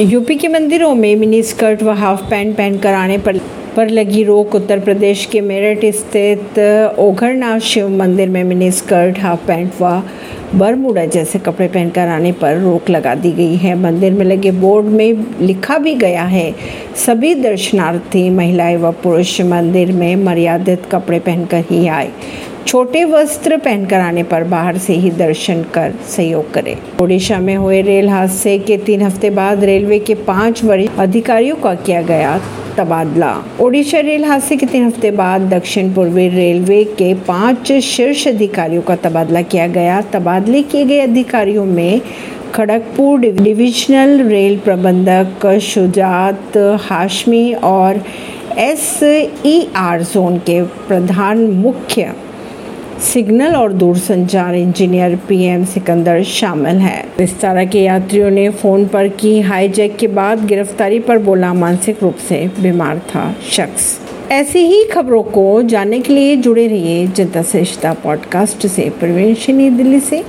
UP के मंदिरों में मिनी स्कर्ट व हाफ़ पैंट पहनकर आने पर पर लगी रोक उत्तर प्रदेश के मेरठ स्थित ओघरनाथ शिव मंदिर में मिनी स्कर्ट, हाफ़ पैंट व बरमूडा जैसे कपड़े पहनकर आने पर रोक लगा दी गई है। मंदिर में लगे बोर्ड में लिखा भी गया है, सभी दर्शनार्थी, महिलाएँ व पुरुष मंदिर में मर्यादित कपड़े पहनकर ही आए। छोटे वस्त्र पहनकर आने पर बाहर से ही दर्शन कर सहयोग करें। ओडिशा में हुए रेल हादसे के तीन हफ़्ते बाद रेलवे के पाँच वरिष्ठ अधिकारियों का किया गया तबादला। ओडिशा रेल हादसे के तीन हफ़्ते बाद दक्षिण पूर्वी रेलवे के पाँच शीर्ष अधिकारियों का तबादला किया गया। तबादले किए गए अधिकारियों में खड़गपुर डिविजनल रेल प्रबंधक शुजात हाशमी और एस ई आर जोन के प्रधान मुख्य सिग्नल और दूरसंचार इंजीनियर पीएम सिकंदर शामिल है। तरह के यात्रियों ने फ़ोन पर की हाईजैक के बाद गिरफ्तारी पर बोला मानसिक रूप से बीमार था शख्स। ऐसी ही खबरों को जानने के लिए जुड़े रहिए जनता श्रेष्ठता पॉडकास्ट से। प्रवेश दिल्ली से।